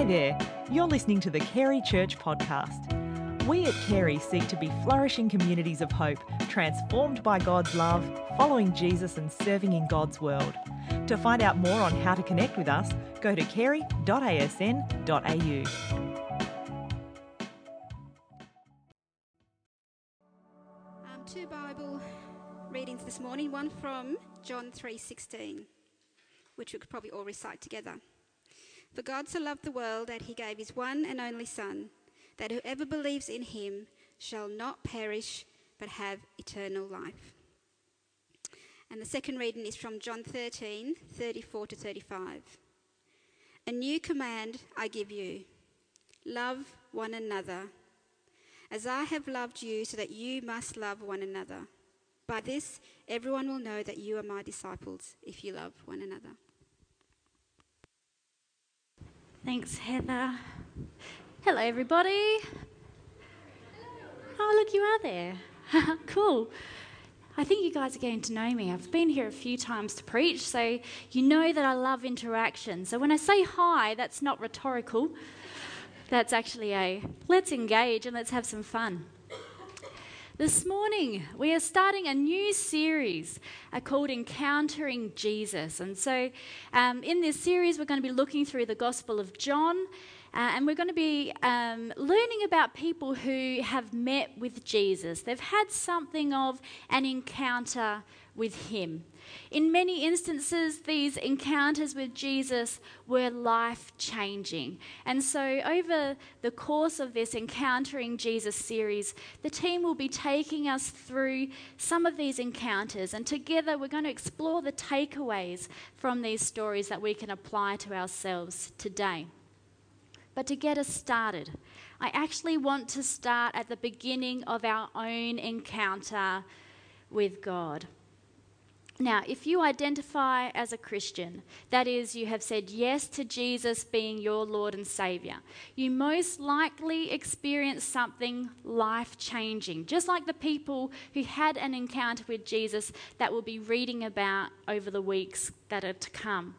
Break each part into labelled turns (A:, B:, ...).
A: Hi there, you're listening to the Carey Church podcast. We at Carey seek to be flourishing communities of hope, transformed by God's love, following Jesus and serving in God's world. To find out more on how to connect with us, go to carey.asn.au.
B: Um, two Bible readings this morning. One from John three sixteen, which we could probably all recite together. For God so loved the world that He gave His one and only Son, that whoever believes in Him shall not perish but have eternal life. And the second reading is from John 13 34 to 35. A new command I give you love one another as I have loved you, so that you must love one another. By this, everyone will know that you are my disciples if you love one another.
C: Thanks, Heather. Hello, everybody. Oh, look, you are there. cool. I think you guys are getting to know me. I've been here a few times to preach, so you know that I love interaction. So when I say hi, that's not rhetorical. That's actually a let's engage and let's have some fun. This morning, we are starting a new series uh, called Encountering Jesus. And so, um, in this series, we're going to be looking through the Gospel of John. Uh, and we're going to be um, learning about people who have met with Jesus. They've had something of an encounter with Him. In many instances, these encounters with Jesus were life changing. And so, over the course of this Encountering Jesus series, the team will be taking us through some of these encounters. And together, we're going to explore the takeaways from these stories that we can apply to ourselves today. But to get us started, I actually want to start at the beginning of our own encounter with God. Now, if you identify as a Christian, that is, you have said yes to Jesus being your Lord and Savior, you most likely experience something life changing, just like the people who had an encounter with Jesus that we'll be reading about over the weeks that are to come.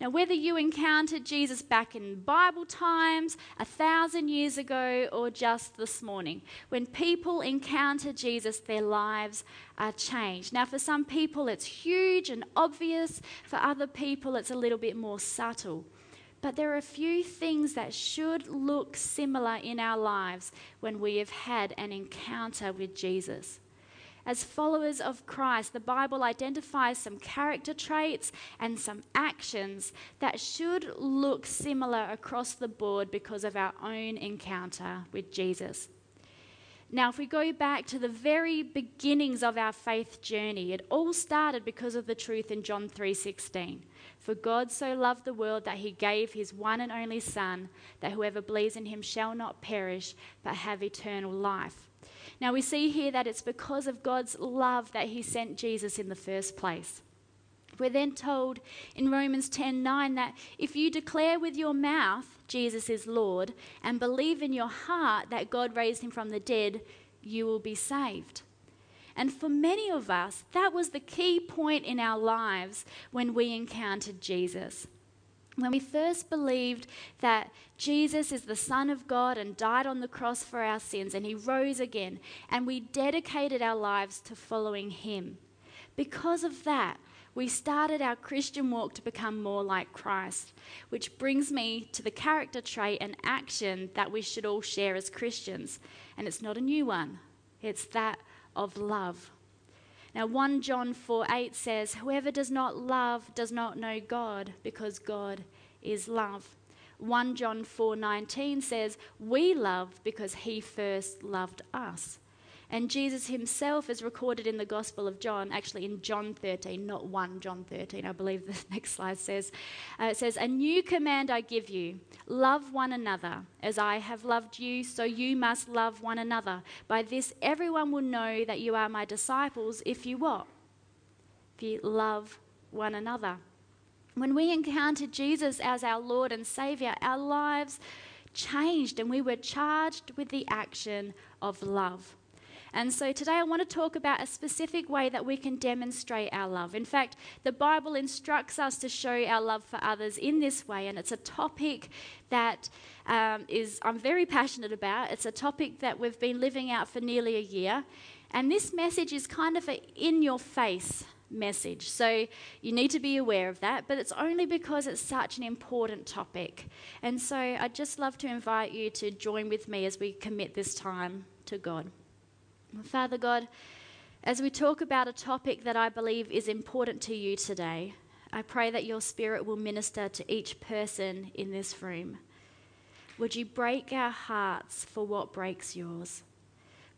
C: Now, whether you encountered Jesus back in Bible times, a thousand years ago, or just this morning, when people encounter Jesus, their lives are changed. Now, for some people, it's huge and obvious, for other people, it's a little bit more subtle. But there are a few things that should look similar in our lives when we have had an encounter with Jesus. As followers of Christ, the Bible identifies some character traits and some actions that should look similar across the board because of our own encounter with Jesus. Now, if we go back to the very beginnings of our faith journey, it all started because of the truth in John 3:16. For God so loved the world that he gave his one and only son that whoever believes in him shall not perish but have eternal life. Now we see here that it's because of God's love that he sent Jesus in the first place. We're then told in Romans 10:9 that if you declare with your mouth Jesus is Lord and believe in your heart that God raised him from the dead, you will be saved. And for many of us, that was the key point in our lives when we encountered Jesus. When we first believed that Jesus is the Son of God and died on the cross for our sins and he rose again, and we dedicated our lives to following him. Because of that, we started our Christian walk to become more like Christ, which brings me to the character trait and action that we should all share as Christians. And it's not a new one, it's that of love. Now, 1 John 4 8 says, Whoever does not love does not know God, because God is love. 1 John 4 19 says, We love because he first loved us. And Jesus himself is recorded in the Gospel of John, actually in John 13, not 1 John 13, I believe the next slide says. Uh, it says, A new command I give you love one another. As I have loved you, so you must love one another. By this, everyone will know that you are my disciples if you what? If you love one another. When we encountered Jesus as our Lord and Savior, our lives changed and we were charged with the action of love. And so today I want to talk about a specific way that we can demonstrate our love. In fact, the Bible instructs us to show our love for others in this way, and it's a topic that um, is I'm very passionate about. It's a topic that we've been living out for nearly a year, and this message is kind of an in your face message. So you need to be aware of that, but it's only because it's such an important topic. And so I'd just love to invite you to join with me as we commit this time to God. Father God, as we talk about a topic that I believe is important to you today, I pray that your spirit will minister to each person in this room. Would you break our hearts for what breaks yours?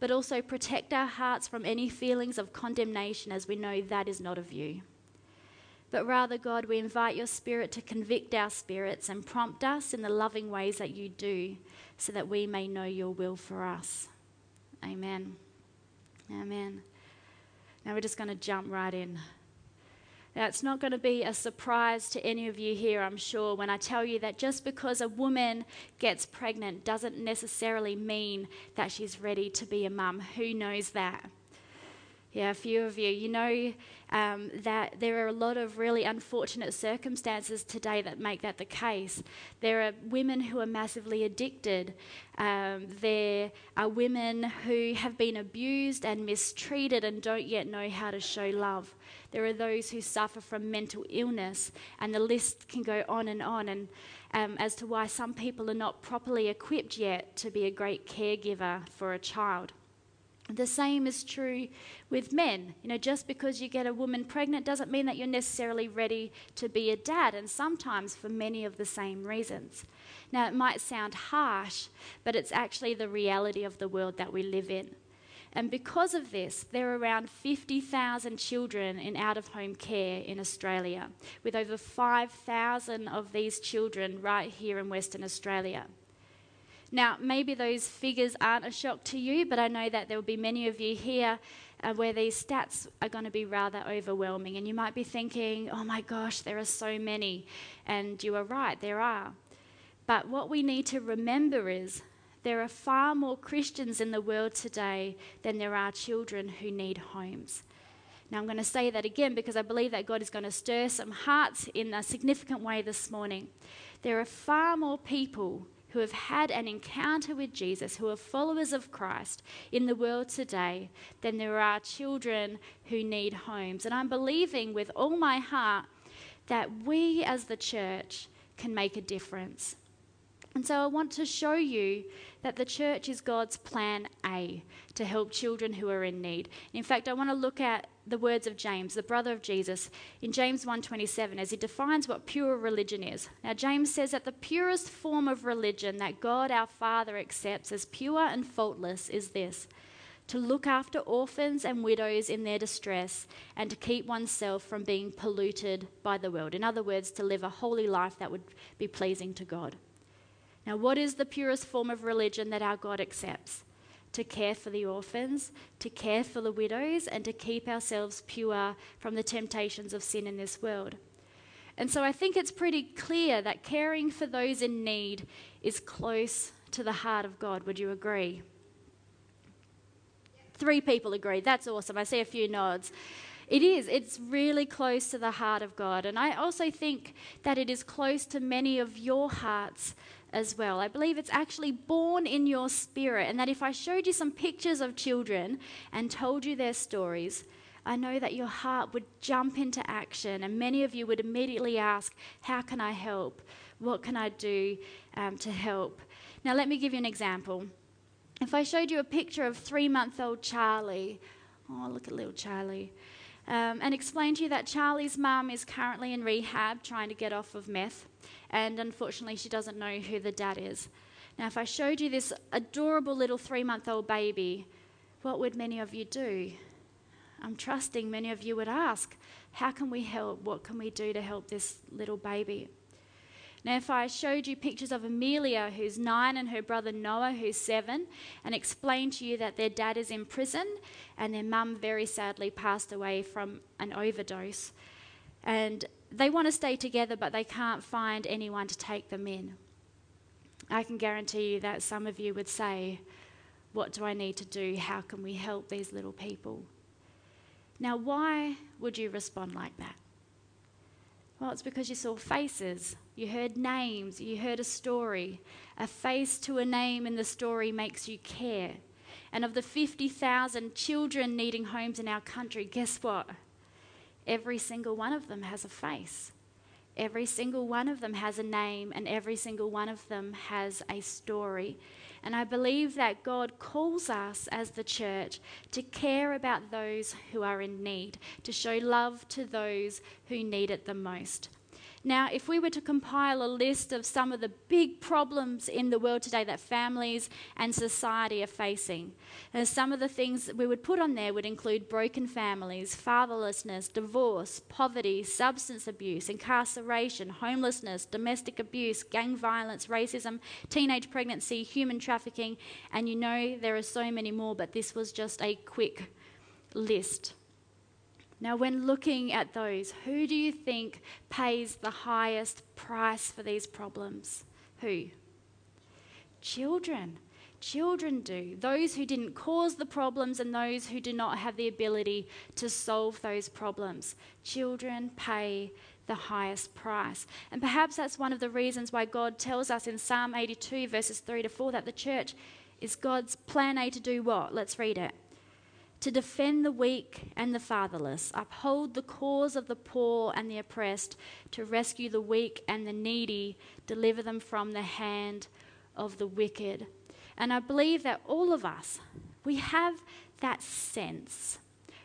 C: but also protect our hearts from any feelings of condemnation as we know that is not of you. But rather, God, we invite your spirit to convict our spirits and prompt us in the loving ways that you do so that we may know your will for us. Amen. Amen. Now we're just going to jump right in. Now, it's not going to be a surprise to any of you here, I'm sure, when I tell you that just because a woman gets pregnant doesn't necessarily mean that she's ready to be a mum. Who knows that? Yeah, a few of you. You know um, that there are a lot of really unfortunate circumstances today that make that the case. There are women who are massively addicted. Um, there are women who have been abused and mistreated and don't yet know how to show love. There are those who suffer from mental illness, and the list can go on and on. And um, as to why some people are not properly equipped yet to be a great caregiver for a child. The same is true with men. You know, just because you get a woman pregnant doesn't mean that you're necessarily ready to be a dad, and sometimes for many of the same reasons. Now, it might sound harsh, but it's actually the reality of the world that we live in. And because of this, there are around 50,000 children in out of home care in Australia, with over 5,000 of these children right here in Western Australia. Now, maybe those figures aren't a shock to you, but I know that there will be many of you here uh, where these stats are going to be rather overwhelming. And you might be thinking, oh my gosh, there are so many. And you are right, there are. But what we need to remember is there are far more Christians in the world today than there are children who need homes. Now, I'm going to say that again because I believe that God is going to stir some hearts in a significant way this morning. There are far more people who have had an encounter with Jesus, who are followers of Christ in the world today, than there are children who need homes. And I'm believing with all my heart that we as the church can make a difference. And so I want to show you that the church is God's plan A to help children who are in need. In fact, I want to look at the words of James, the brother of Jesus, in James 1:27 as he defines what pure religion is. Now James says that the purest form of religion that God our Father accepts as pure and faultless is this: to look after orphans and widows in their distress and to keep oneself from being polluted by the world. In other words, to live a holy life that would be pleasing to God. Now, what is the purest form of religion that our God accepts? To care for the orphans, to care for the widows, and to keep ourselves pure from the temptations of sin in this world. And so I think it's pretty clear that caring for those in need is close to the heart of God. Would you agree? Three people agree. That's awesome. I see a few nods. It is. It's really close to the heart of God. And I also think that it is close to many of your hearts as well. I believe it's actually born in your spirit, and that if I showed you some pictures of children and told you their stories, I know that your heart would jump into action, and many of you would immediately ask, How can I help? What can I do um, to help? Now, let me give you an example. If I showed you a picture of three month old Charlie, oh, look at little Charlie, um, and explained to you that Charlie's mum is currently in rehab trying to get off of meth and unfortunately, she doesn't know who the dad is. Now, if I showed you this adorable little three month old baby, what would many of you do? I'm trusting many of you would ask, How can we help? What can we do to help this little baby? Now, if I showed you pictures of Amelia, who's nine, and her brother Noah, who's seven, and explained to you that their dad is in prison and their mum very sadly passed away from an overdose, and they want to stay together, but they can't find anyone to take them in. I can guarantee you that some of you would say, What do I need to do? How can we help these little people? Now, why would you respond like that? Well, it's because you saw faces, you heard names, you heard a story. A face to a name in the story makes you care. And of the 50,000 children needing homes in our country, guess what? Every single one of them has a face. Every single one of them has a name, and every single one of them has a story. And I believe that God calls us as the church to care about those who are in need, to show love to those who need it the most. Now, if we were to compile a list of some of the big problems in the world today that families and society are facing, uh, some of the things that we would put on there would include broken families, fatherlessness, divorce, poverty, substance abuse, incarceration, homelessness, domestic abuse, gang violence, racism, teenage pregnancy, human trafficking, and you know there are so many more, but this was just a quick list. Now, when looking at those, who do you think pays the highest price for these problems? Who? Children. Children do. Those who didn't cause the problems and those who do not have the ability to solve those problems. Children pay the highest price. And perhaps that's one of the reasons why God tells us in Psalm 82, verses 3 to 4, that the church is God's plan A to do what? Let's read it to defend the weak and the fatherless, uphold the cause of the poor and the oppressed, to rescue the weak and the needy, deliver them from the hand of the wicked. And I believe that all of us, we have that sense.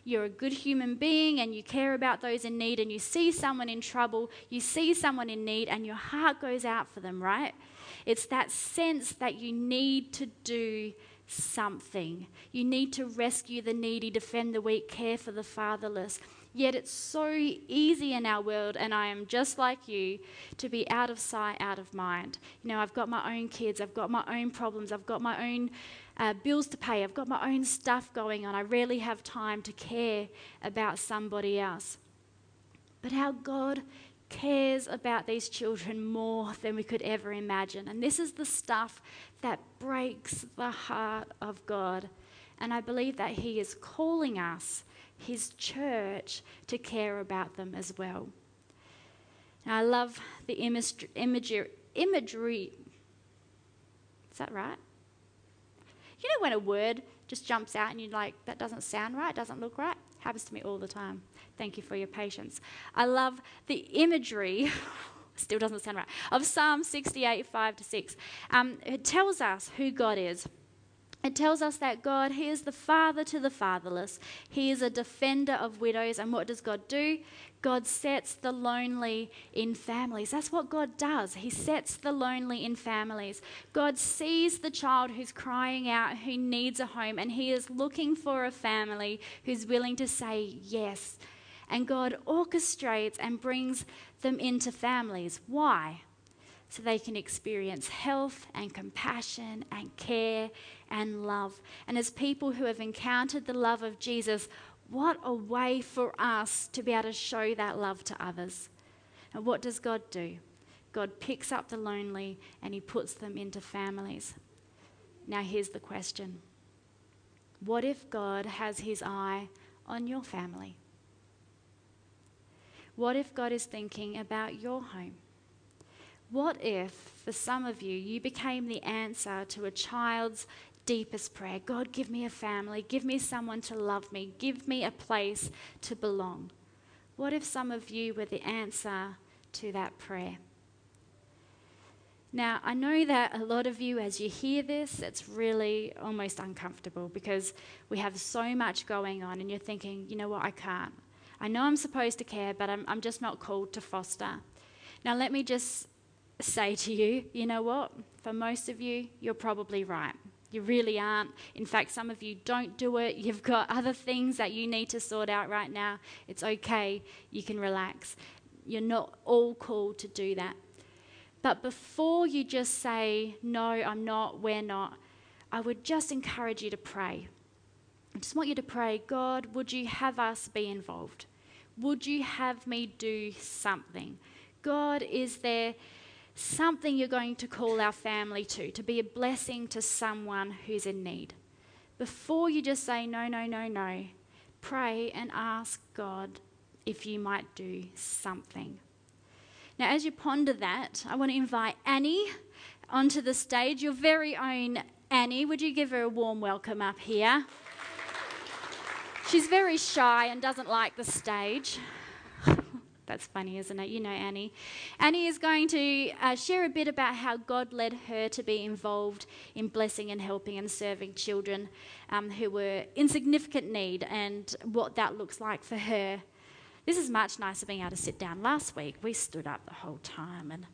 C: You're a good human being and you care about those in need, and you see someone in trouble, you see someone in need, and your heart goes out for them, right? It's that sense that you need to do something. You need to rescue the needy, defend the weak, care for the fatherless. Yet it's so easy in our world, and I am just like you, to be out of sight, out of mind. You know, I've got my own kids, I've got my own problems, I've got my own uh, bills to pay, I've got my own stuff going on. I rarely have time to care about somebody else. But our God cares about these children more than we could ever imagine. And this is the stuff that breaks the heart of God. And I believe that He is calling us, His church, to care about them as well. Now, I love the imagery, imagery. Is that right? You know when a word just jumps out and you're like, that doesn't sound right, doesn't look right? Happens to me all the time. Thank you for your patience. I love the imagery. still doesn't sound right, of Psalm 68, 5 to 6. Um, it tells us who God is. It tells us that God, He is the father to the fatherless. He is a defender of widows. And what does God do? God sets the lonely in families. That's what God does. He sets the lonely in families. God sees the child who's crying out, who needs a home, and He is looking for a family who's willing to say yes. And God orchestrates and brings them into families. Why? So they can experience health and compassion and care and love. And as people who have encountered the love of Jesus, what a way for us to be able to show that love to others. And what does God do? God picks up the lonely and he puts them into families. Now, here's the question What if God has his eye on your family? What if God is thinking about your home? What if, for some of you, you became the answer to a child's deepest prayer God, give me a family, give me someone to love me, give me a place to belong? What if some of you were the answer to that prayer? Now, I know that a lot of you, as you hear this, it's really almost uncomfortable because we have so much going on, and you're thinking, you know what, I can't. I know I'm supposed to care, but I'm, I'm just not called to foster. Now, let me just say to you, you know what? For most of you, you're probably right. You really aren't. In fact, some of you don't do it. You've got other things that you need to sort out right now. It's okay. You can relax. You're not all called to do that. But before you just say, no, I'm not, we're not, I would just encourage you to pray. I just want you to pray, God, would you have us be involved? Would you have me do something? God, is there something you're going to call our family to, to be a blessing to someone who's in need? before you just say no, no, no, no, pray and ask God if you might do something. Now, as you ponder that, I want to invite Annie onto the stage, your very own Annie. Would you give her a warm welcome up here? She's very shy and doesn't like the stage. That's funny, isn't it? You know Annie. Annie is going to uh, share a bit about how God led her to be involved in blessing and helping and serving children um, who were in significant need and what that looks like for her. This is much nicer being able to sit down. Last week we stood up the whole time and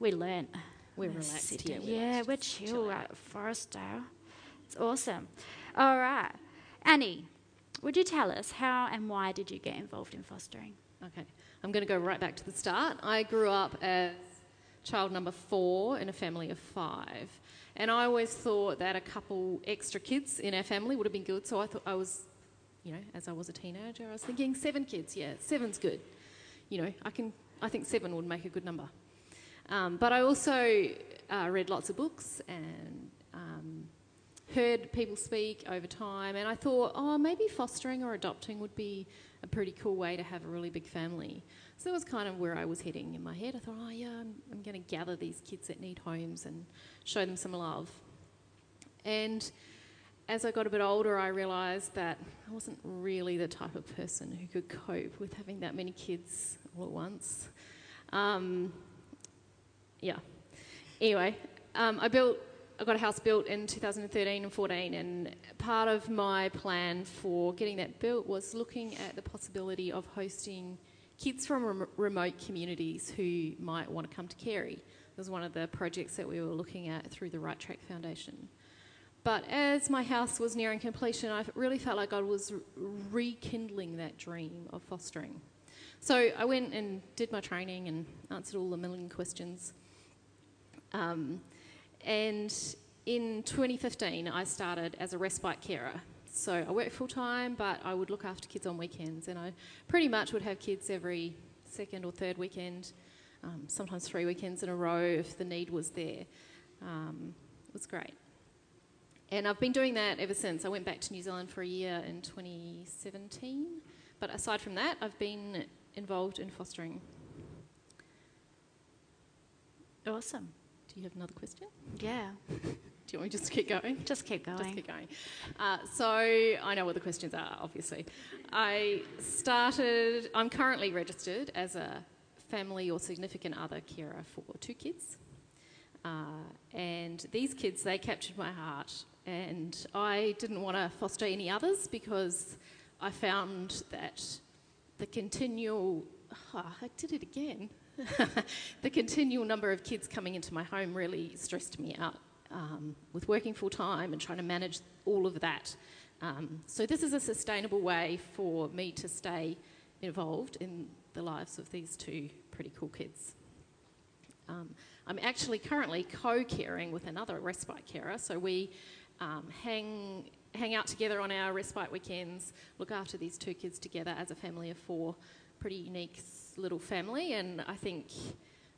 C: we learnt.
D: We're relaxed here.
C: We're yeah, we're chill, chill at Forrestdale. It's awesome. All right. Annie, would you tell us how and why did you get involved in fostering?
D: Okay, I'm going to go right back to the start. I grew up as child number four in a family of five. And I always thought that a couple extra kids in our family would have been good. So I thought I was, you know, as I was a teenager, I was thinking seven kids. Yeah, seven's good. You know, I can. I think seven would make a good number. Um, but I also uh, read lots of books and um, heard people speak over time, and I thought, oh, maybe fostering or adopting would be a pretty cool way to have a really big family. So that was kind of where I was heading in my head. I thought, oh, yeah, I'm, I'm going to gather these kids that need homes and show them some love. And as I got a bit older, I realised that I wasn't really the type of person who could cope with having that many kids all at once. Um, yeah. Anyway, um, I built I got a house built in 2013 and 14, and part of my plan for getting that built was looking at the possibility of hosting kids from rem- remote communities who might want to come to Carey. It was one of the projects that we were looking at through the Right Track Foundation. But as my house was nearing completion, I really felt like God was rekindling that dream of fostering. So I went and did my training and answered all the million questions. Um, and in 2015, I started as a respite carer. So I worked full time, but I would look after kids on weekends, and I pretty much would have kids every second or third weekend, um, sometimes three weekends in a row if the need was there. Um, it was great. And I've been doing that ever since. I went back to New Zealand for a year in 2017, but aside from that, I've been involved in fostering.
C: Awesome.
D: Do you have another question?
C: Yeah.
D: Do you want me just to keep going?
C: Just keep going.
D: Just keep going. Uh, so I know what the questions are, obviously. I started, I'm currently registered as a family or significant other carer for two kids. Uh, and these kids, they captured my heart. And I didn't want to foster any others because I found that the continual, oh, I did it again. the continual number of kids coming into my home really stressed me out um, with working full time and trying to manage all of that. Um, so, this is a sustainable way for me to stay involved in the lives of these two pretty cool kids. Um, I'm actually currently co caring with another respite carer, so we um, hang, hang out together on our respite weekends, look after these two kids together as a family of four. Pretty unique little family, and I think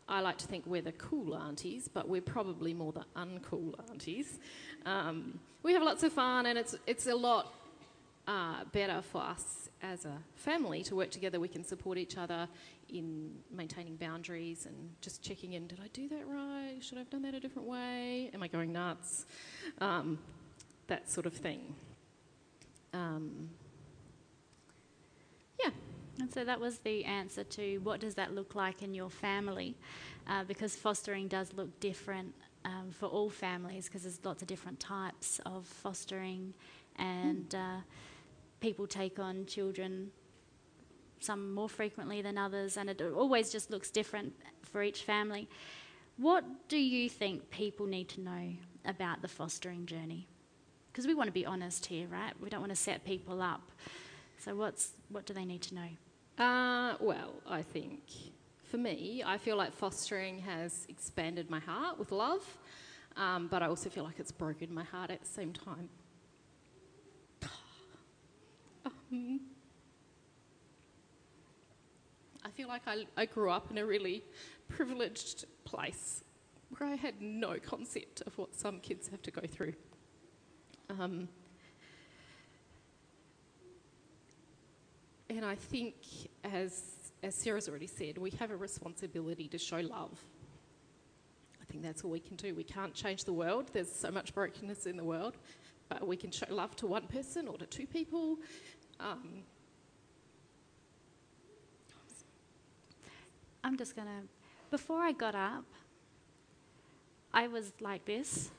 D: I like to think we're the cool aunties, but we're probably more the uncool aunties. Um, we have lots of fun, and it's it's a lot uh, better for us as a family to work together. We can support each other in maintaining boundaries and just checking in. Did I do that right? Should I have done that a different way? Am I going nuts? Um, that sort of thing. Um.
C: And so that was the answer to what does that look like in your family, uh, because fostering does look different um, for all families because there's lots of different types of fostering, and mm. uh, people take on children some more frequently than others, and it always just looks different for each family. What do you think people need to know about the fostering journey? Because we want to be honest here, right? We don't want to set people up. So, what's, what do they need to know?
D: Uh, well, I think for me, I feel like fostering has expanded my heart with love, um, but I also feel like it's broken my heart at the same time. um, I feel like I, I grew up in a really privileged place where I had no concept of what some kids have to go through. Um, and I think, as, as Sarah's already said, we have a responsibility to show love. I think that's all we can do. We can't change the world, there's so much brokenness in the world, but we can show love to one person or to two people. Um,
C: I'm just going to, before I got up, I was like this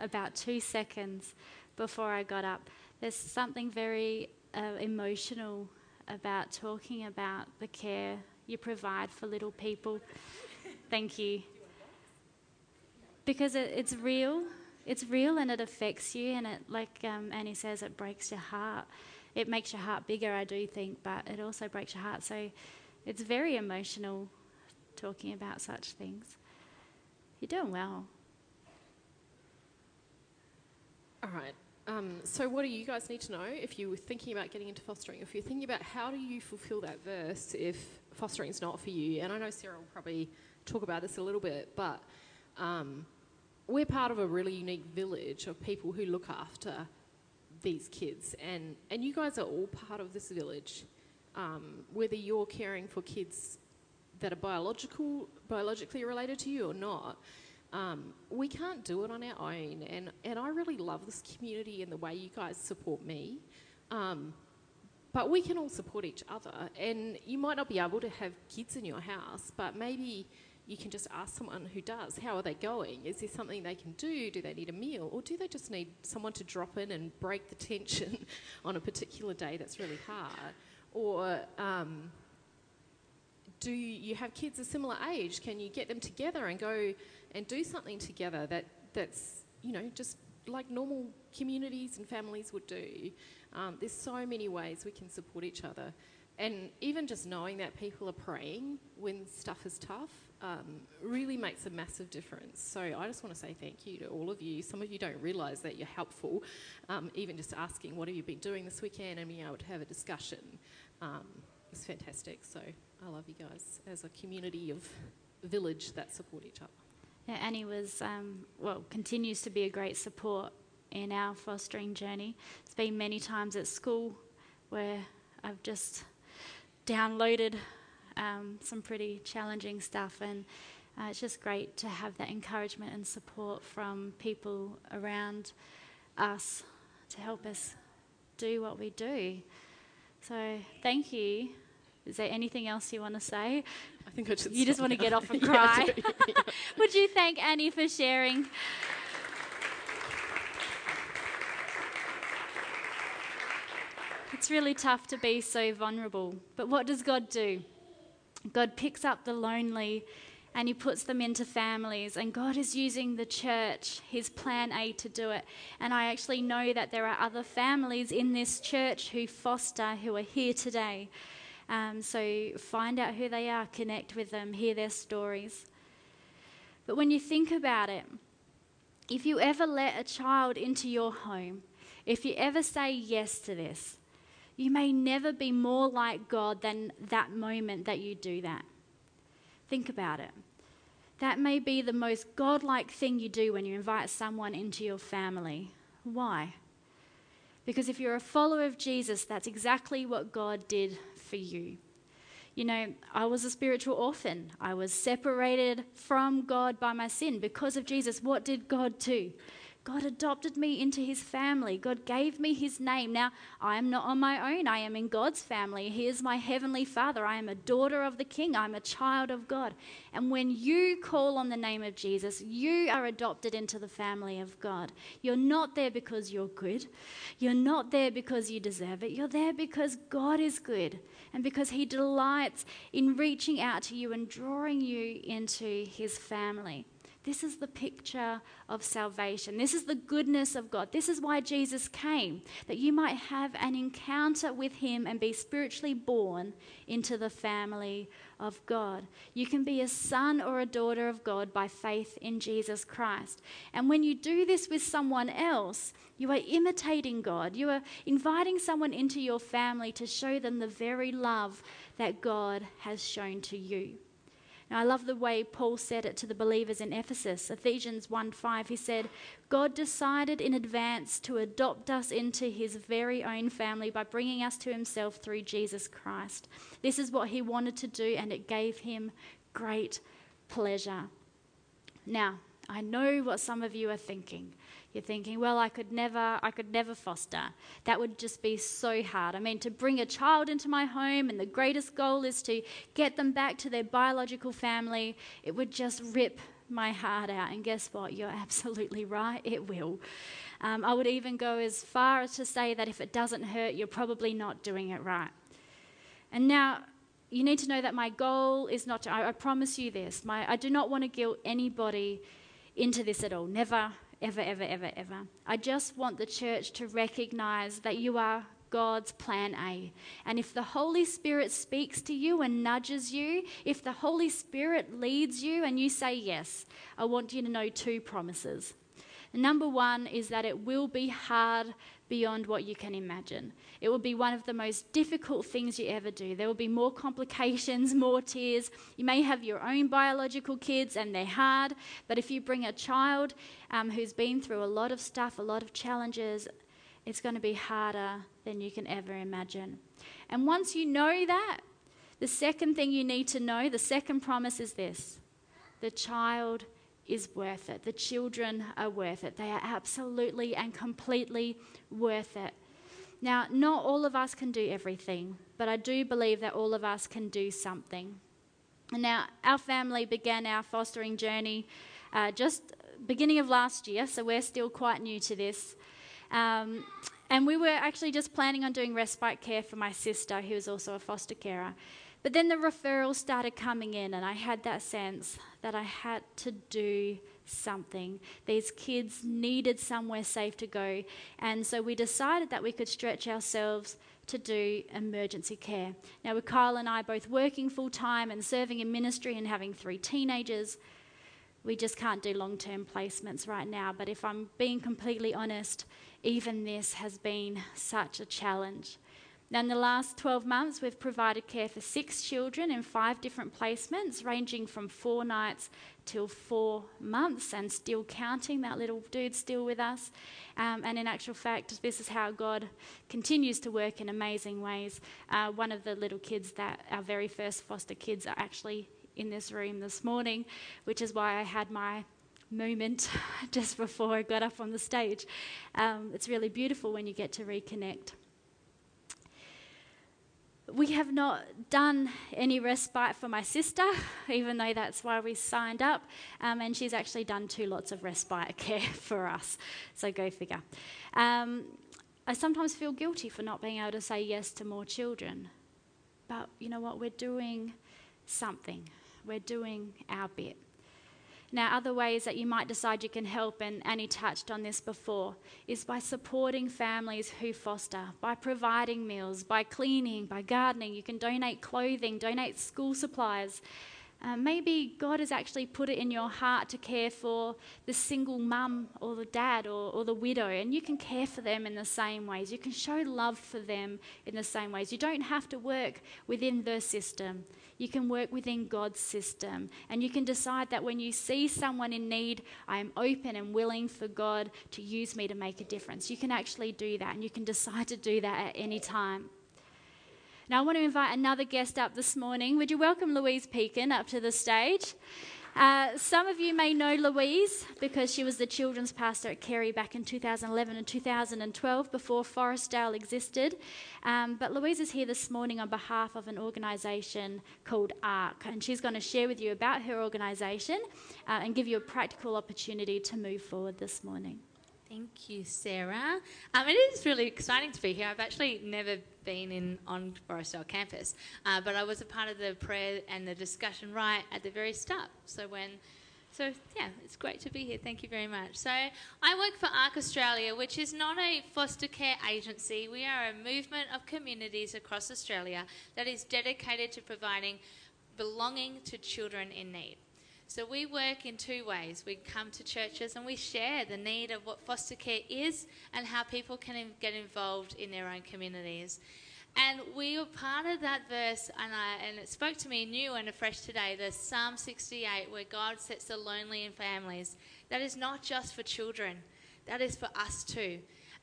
C: about two seconds before I got up. There's something very uh, emotional about talking about the care you provide for little people. Thank you. Because it, it's real. It's real and it affects you, and it, like um, Annie says, it breaks your heart. It makes your heart bigger, I do think, but it also breaks your heart. So it's very emotional talking about such things. You're doing well.
D: All right. Um, so, what do you guys need to know if you were thinking about getting into fostering? If you're thinking about how do you fulfil that verse if fostering is not for you? And I know Sarah will probably talk about this a little bit, but um, we're part of a really unique village of people who look after these kids, and and you guys are all part of this village. Um, whether you're caring for kids that are biological, biologically related to you or not, um, we can't do it on our own. And, and I really love this community and the way you guys support me. Um, but we can all support each other. And you might not be able to have kids in your house, but maybe you can just ask someone who does, how are they going? Is there something they can do? Do they need a meal? Or do they just need someone to drop in and break the tension on a particular day that's really hard? Or um, do you have kids a similar age? Can you get them together and go and do something together that, that's, you know, just like normal communities and families would do? Um, there's so many ways we can support each other. And even just knowing that people are praying when stuff is tough um, really makes a massive difference. So I just want to say thank you to all of you. Some of you don't realise that you're helpful, um, even just asking, what have you been doing this weekend, and being able to have a discussion. Um, it's fantastic. So I love you guys as a community of village that support each other.
C: Annie was, um, well, continues to be a great support in our fostering journey. It's been many times at school where I've just downloaded um, some pretty challenging stuff, and uh, it's just great to have that encouragement and support from people around us to help us do what we do. So, thank you is there anything else you want to say?
D: I think I just
C: you just want to get off and cry. yeah, yeah. Would you thank Annie for sharing? It's really tough to be so vulnerable. But what does God do? God picks up the lonely and he puts them into families. And God is using the church, his plan A, to do it. And I actually know that there are other families in this church who foster, who are here today. Um, so find out who they are, connect with them, hear their stories. But when you think about it, if you ever let a child into your home, if you ever say yes to this, you may never be more like God than that moment that you do that. Think about it. That may be the most godlike thing you do when you invite someone into your family. Why? Because if you're a follower of Jesus, that's exactly what God did for you. You know, I was a spiritual orphan. I was separated from God by my sin. Because of Jesus, what did God do? God adopted me into his family. God gave me his name. Now, I am not on my own. I am in God's family. He is my heavenly father. I am a daughter of the king. I'm a child of God. And when you call on the name of Jesus, you are adopted into the family of God. You're not there because you're good. You're not there because you deserve it. You're there because God is good and because he delights in reaching out to you and drawing you into his family. This is the picture of salvation. This is the goodness of God. This is why Jesus came, that you might have an encounter with Him and be spiritually born into the family of God. You can be a son or a daughter of God by faith in Jesus Christ. And when you do this with someone else, you are imitating God. You are inviting someone into your family to show them the very love that God has shown to you. Now, I love the way Paul said it to the believers in Ephesus, Ephesians 1 5. He said, God decided in advance to adopt us into his very own family by bringing us to himself through Jesus Christ. This is what he wanted to do, and it gave him great pleasure. Now, I know what some of you are thinking. You're thinking, well, I could never, I could never foster. That would just be so hard. I mean, to bring a child into my home and the greatest goal is to get them back to their biological family, it would just rip my heart out. And guess what? You're absolutely right. It will. Um, I would even go as far as to say that if it doesn't hurt, you're probably not doing it right. And now, you need to know that my goal is not to, I, I promise you this, my, I do not want to guilt anybody into this at all. Never, ever, ever, ever, ever. I just want the church to recognize that you are God's plan A. And if the Holy Spirit speaks to you and nudges you, if the Holy Spirit leads you and you say yes, I want you to know two promises. Number one is that it will be hard beyond what you can imagine. It will be one of the most difficult things you ever do. There will be more complications, more tears. You may have your own biological kids and they're hard, but if you bring a child um, who's been through a lot of stuff, a lot of challenges, it's going to be harder than you can ever imagine. And once you know that, the second thing you need to know, the second promise is this the child is worth it. The children are worth it. They are absolutely and completely worth it. Now, not all of us can do everything, but I do believe that all of us can do something. Now, our family began our fostering journey uh, just beginning of last year, so we're still quite new to this. Um, and we were actually just planning on doing respite care for my sister, who is also a foster carer. But then the referrals started coming in, and I had that sense that I had to do something. These kids needed somewhere safe to go, and so we decided that we could stretch ourselves to do emergency care. Now, with Kyle and I both working full time and serving in ministry and having three teenagers, we just can't do long term placements right now. But if I'm being completely honest, even this has been such a challenge. Now, in the last 12 months, we've provided care for six children in five different placements, ranging from four nights till four months, and still counting. That little dude's still with us. Um, and in actual fact, this is how God continues to work in amazing ways. Uh, one of the little kids that our very first foster kids are actually in this room this morning, which is why I had my moment just before I got up on the stage. Um, it's really beautiful when you get to reconnect we have not done any respite for my sister, even though that's why we signed up. Um, and she's actually done two lots of respite care for us. So go figure. Um, I sometimes feel guilty for not being able to say yes to more children. But you know what? We're doing something, we're doing our bit. Now, other ways that you might decide you can help, and Annie touched on this before, is by supporting families who foster, by providing meals, by cleaning, by gardening. You can donate clothing, donate school supplies. Uh, maybe God has actually put it in your heart to care for the single mum or the dad or, or the widow, and you can care for them in the same ways. You can show love for them in the same ways. You don't have to work within the system. You can work within God's system. And you can decide that when you see someone in need, I am open and willing for God to use me to make a difference. You can actually do that, and you can decide to do that at any time. Now, I want to invite another guest up this morning. Would you welcome Louise Pekin up to the stage? Uh, some of you may know Louise because she was the children's pastor at Carey back in 2011 and 2012 before Forrestdale existed. Um, but Louise is here this morning on behalf of an organisation called ARC, and she's going to share with you about her organisation uh, and give you a practical opportunity to move forward this morning.
E: Thank you, Sarah. Um, it is really exciting to be here. I've actually never been in on Forrestdale campus, uh, but I was a part of the prayer and the discussion right at the very start. So when, so yeah, it's great to be here. Thank you very much. So I work for ARC Australia, which is not a foster care agency. We are a movement of communities across Australia that is dedicated to providing belonging to children in need. So we work in two ways. We come to churches and we share the need of what foster care is and how people can get involved in their own communities. And we were part of that verse, and, I, and it spoke to me new and afresh today the Psalm 68, where God sets the lonely in families. That is not just for children, that is for us too.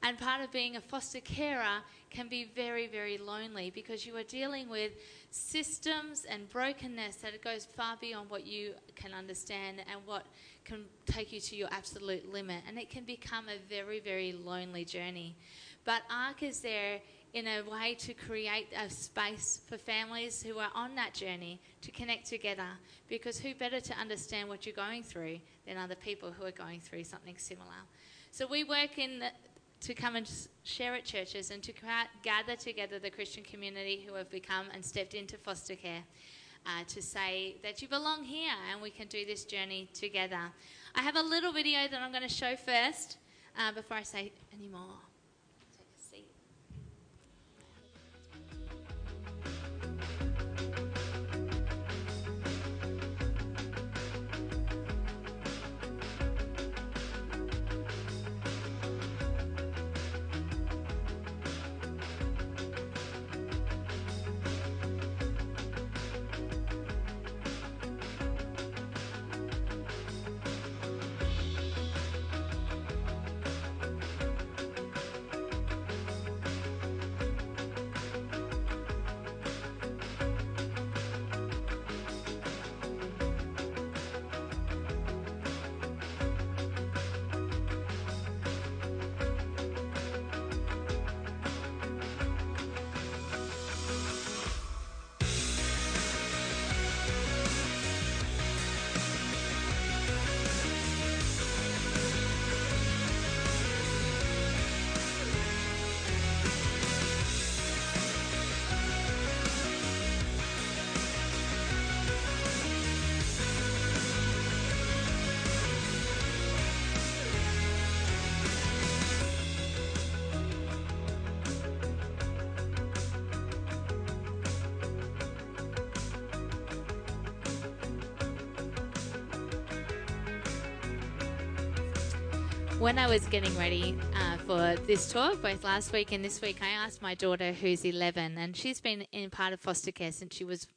E: And part of being a foster carer can be very, very lonely because you are dealing with systems and brokenness that goes far beyond what you can understand and what can take you to your absolute limit. And it can become a very, very lonely journey. But ARC is there in a way to create a space for families who are on that journey to connect together because who better to understand what you're going through than other people who are going through something similar. So we work in to come and share at churches and to gather together the Christian community who have become and stepped into foster care. Uh, to say that you belong here and we can do this journey together. I have a little video that I'm going to show first uh, before I say any more. When I was getting ready uh, for this talk, both last week and this week, I asked my daughter, who's 11, and she's been in part of foster care since she was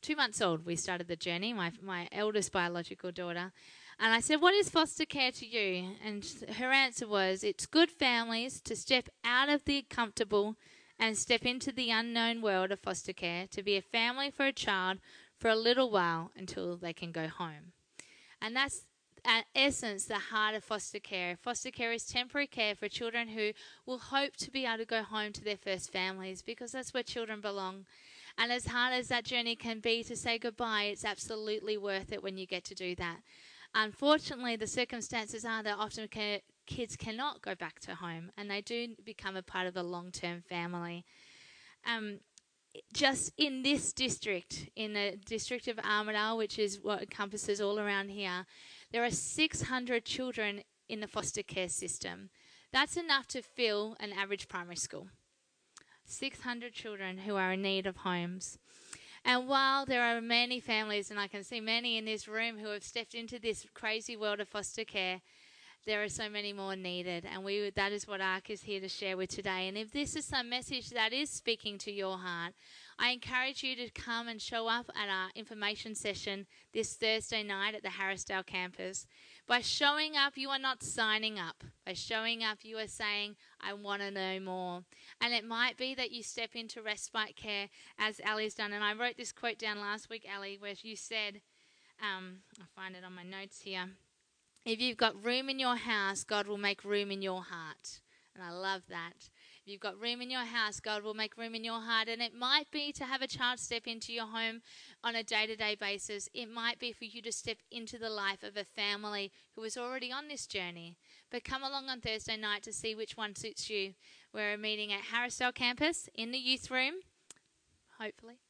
E: two months old. We started the journey, my, my eldest biological daughter. And I said, What is foster care to you? And her answer was, It's good families to step out of the comfortable and step into the unknown world of foster care, to be a family for a child for a little while until they can go home. And that's at essence the heart of foster care. Foster care is temporary care for children who will hope to be able to go home to their first families because that's where children belong. And as hard as that journey can be to say goodbye, it's absolutely worth it when you get to do that. Unfortunately, the circumstances are that often kids cannot go back to home and they do become a part of a long term family. Um, just in this district, in the district of Armadale, which is what encompasses all around here, there are 600 children in the foster care system. That's enough to fill an average primary school. 600 children who are in need of homes. And while there are many families, and I can see many in this room who have stepped into this crazy world of foster care, there are so many more needed. And we that is what ARC is here to share with today. And if this is some message that is speaking to your heart, I encourage you to come and show up at our information session this Thursday night at the Harrisdale campus. By showing up, you are not signing up. By showing up, you are saying, I want to know more. And it might be that you step into respite care as Ali's done. And I wrote this quote down last week, Ali, where you said, um, I'll find it on my notes here. If you've got room in your house, God will make room in your heart. And I love that you've got room in your house, God will make room in your heart. And it might be to have a child step into your home on a day to day basis. It might be for you to step into the life of a family who is already on this journey. But come along on Thursday night to see which one suits you. We're meeting at Harrisdale campus in the youth room, hopefully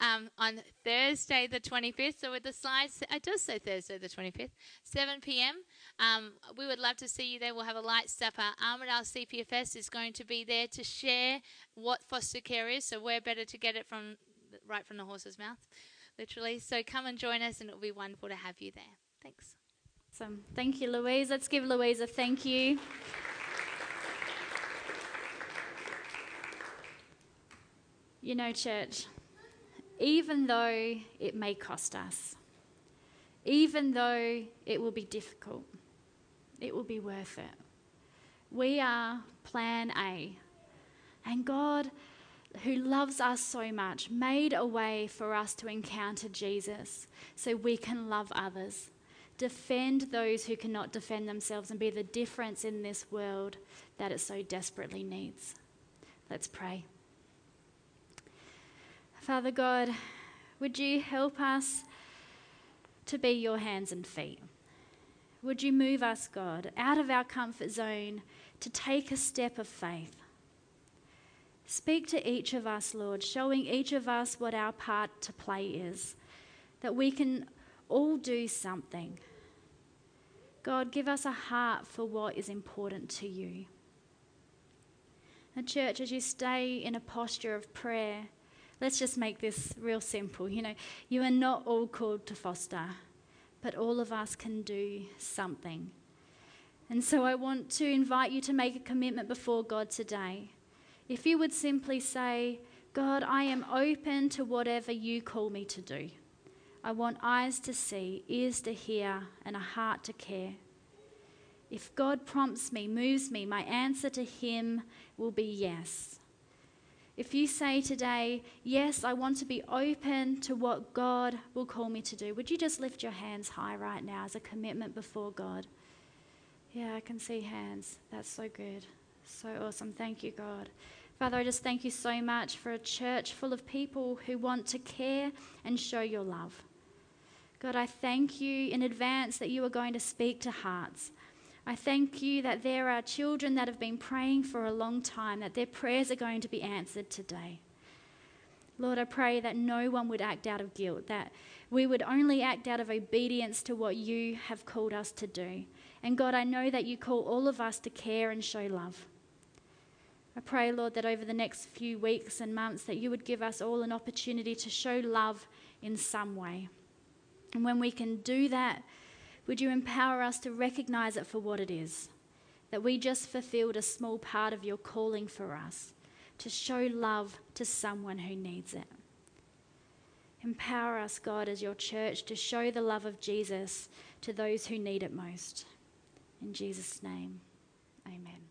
E: um, on Thursday the 25th. So with the slides, it does say Thursday the 25th, 7 p.m. Um, we would love to see you there. We'll have a light supper. Armadale CPFS is going to be there to share what foster care is. So we're better to get it from right from the horse's mouth, literally. So come and join us, and it'll be wonderful to have you there. Thanks.
C: Awesome. Thank you, Louise. Let's give Louise a thank you. You know, church, even though it may cost us, even though it will be difficult, it will be worth it. We are plan A. And God, who loves us so much, made a way for us to encounter Jesus so we can love others, defend those who cannot defend themselves, and be the difference in this world that it so desperately needs. Let's pray. Father God, would you help us to be your hands and feet? Would you move us, God, out of our comfort zone to take a step of faith? Speak to each of us, Lord, showing each of us what our part to play is, that we can all do something. God, give us a heart for what is important to you. And, church, as you stay in a posture of prayer, let's just make this real simple. You know, you are not all called to foster, but all of us can do something. And so I want to invite you to make a commitment before God today if you would simply say, God, I am open to whatever you call me to do. I want eyes to see, ears to hear, and a heart to care. If God prompts me, moves me, my answer to Him will be yes. If you say today, Yes, I want to be open to what God will call me to do, would you just lift your hands high right now as a commitment before God? Yeah, I can see hands. That's so good. So awesome. Thank you, God. Father, I just thank you so much for a church full of people who want to care and show your love. God, I thank you in advance that you are going to speak to hearts. I thank you that there are children that have been praying for a long time, that their prayers are going to be answered today. Lord, I pray that no one would act out of guilt, that we would only act out of obedience to what you have called us to do. And God, I know that you call all of us to care and show love. I pray, Lord, that over the next few weeks and months that you would give us all an opportunity to show love in some way. And when we can do that, would you empower us to recognize it for what it is? That we just fulfilled a small part of your calling for us to show love to someone who needs it. Empower us, God, as your church to show the love of Jesus to those who need it most. In Jesus' name, amen.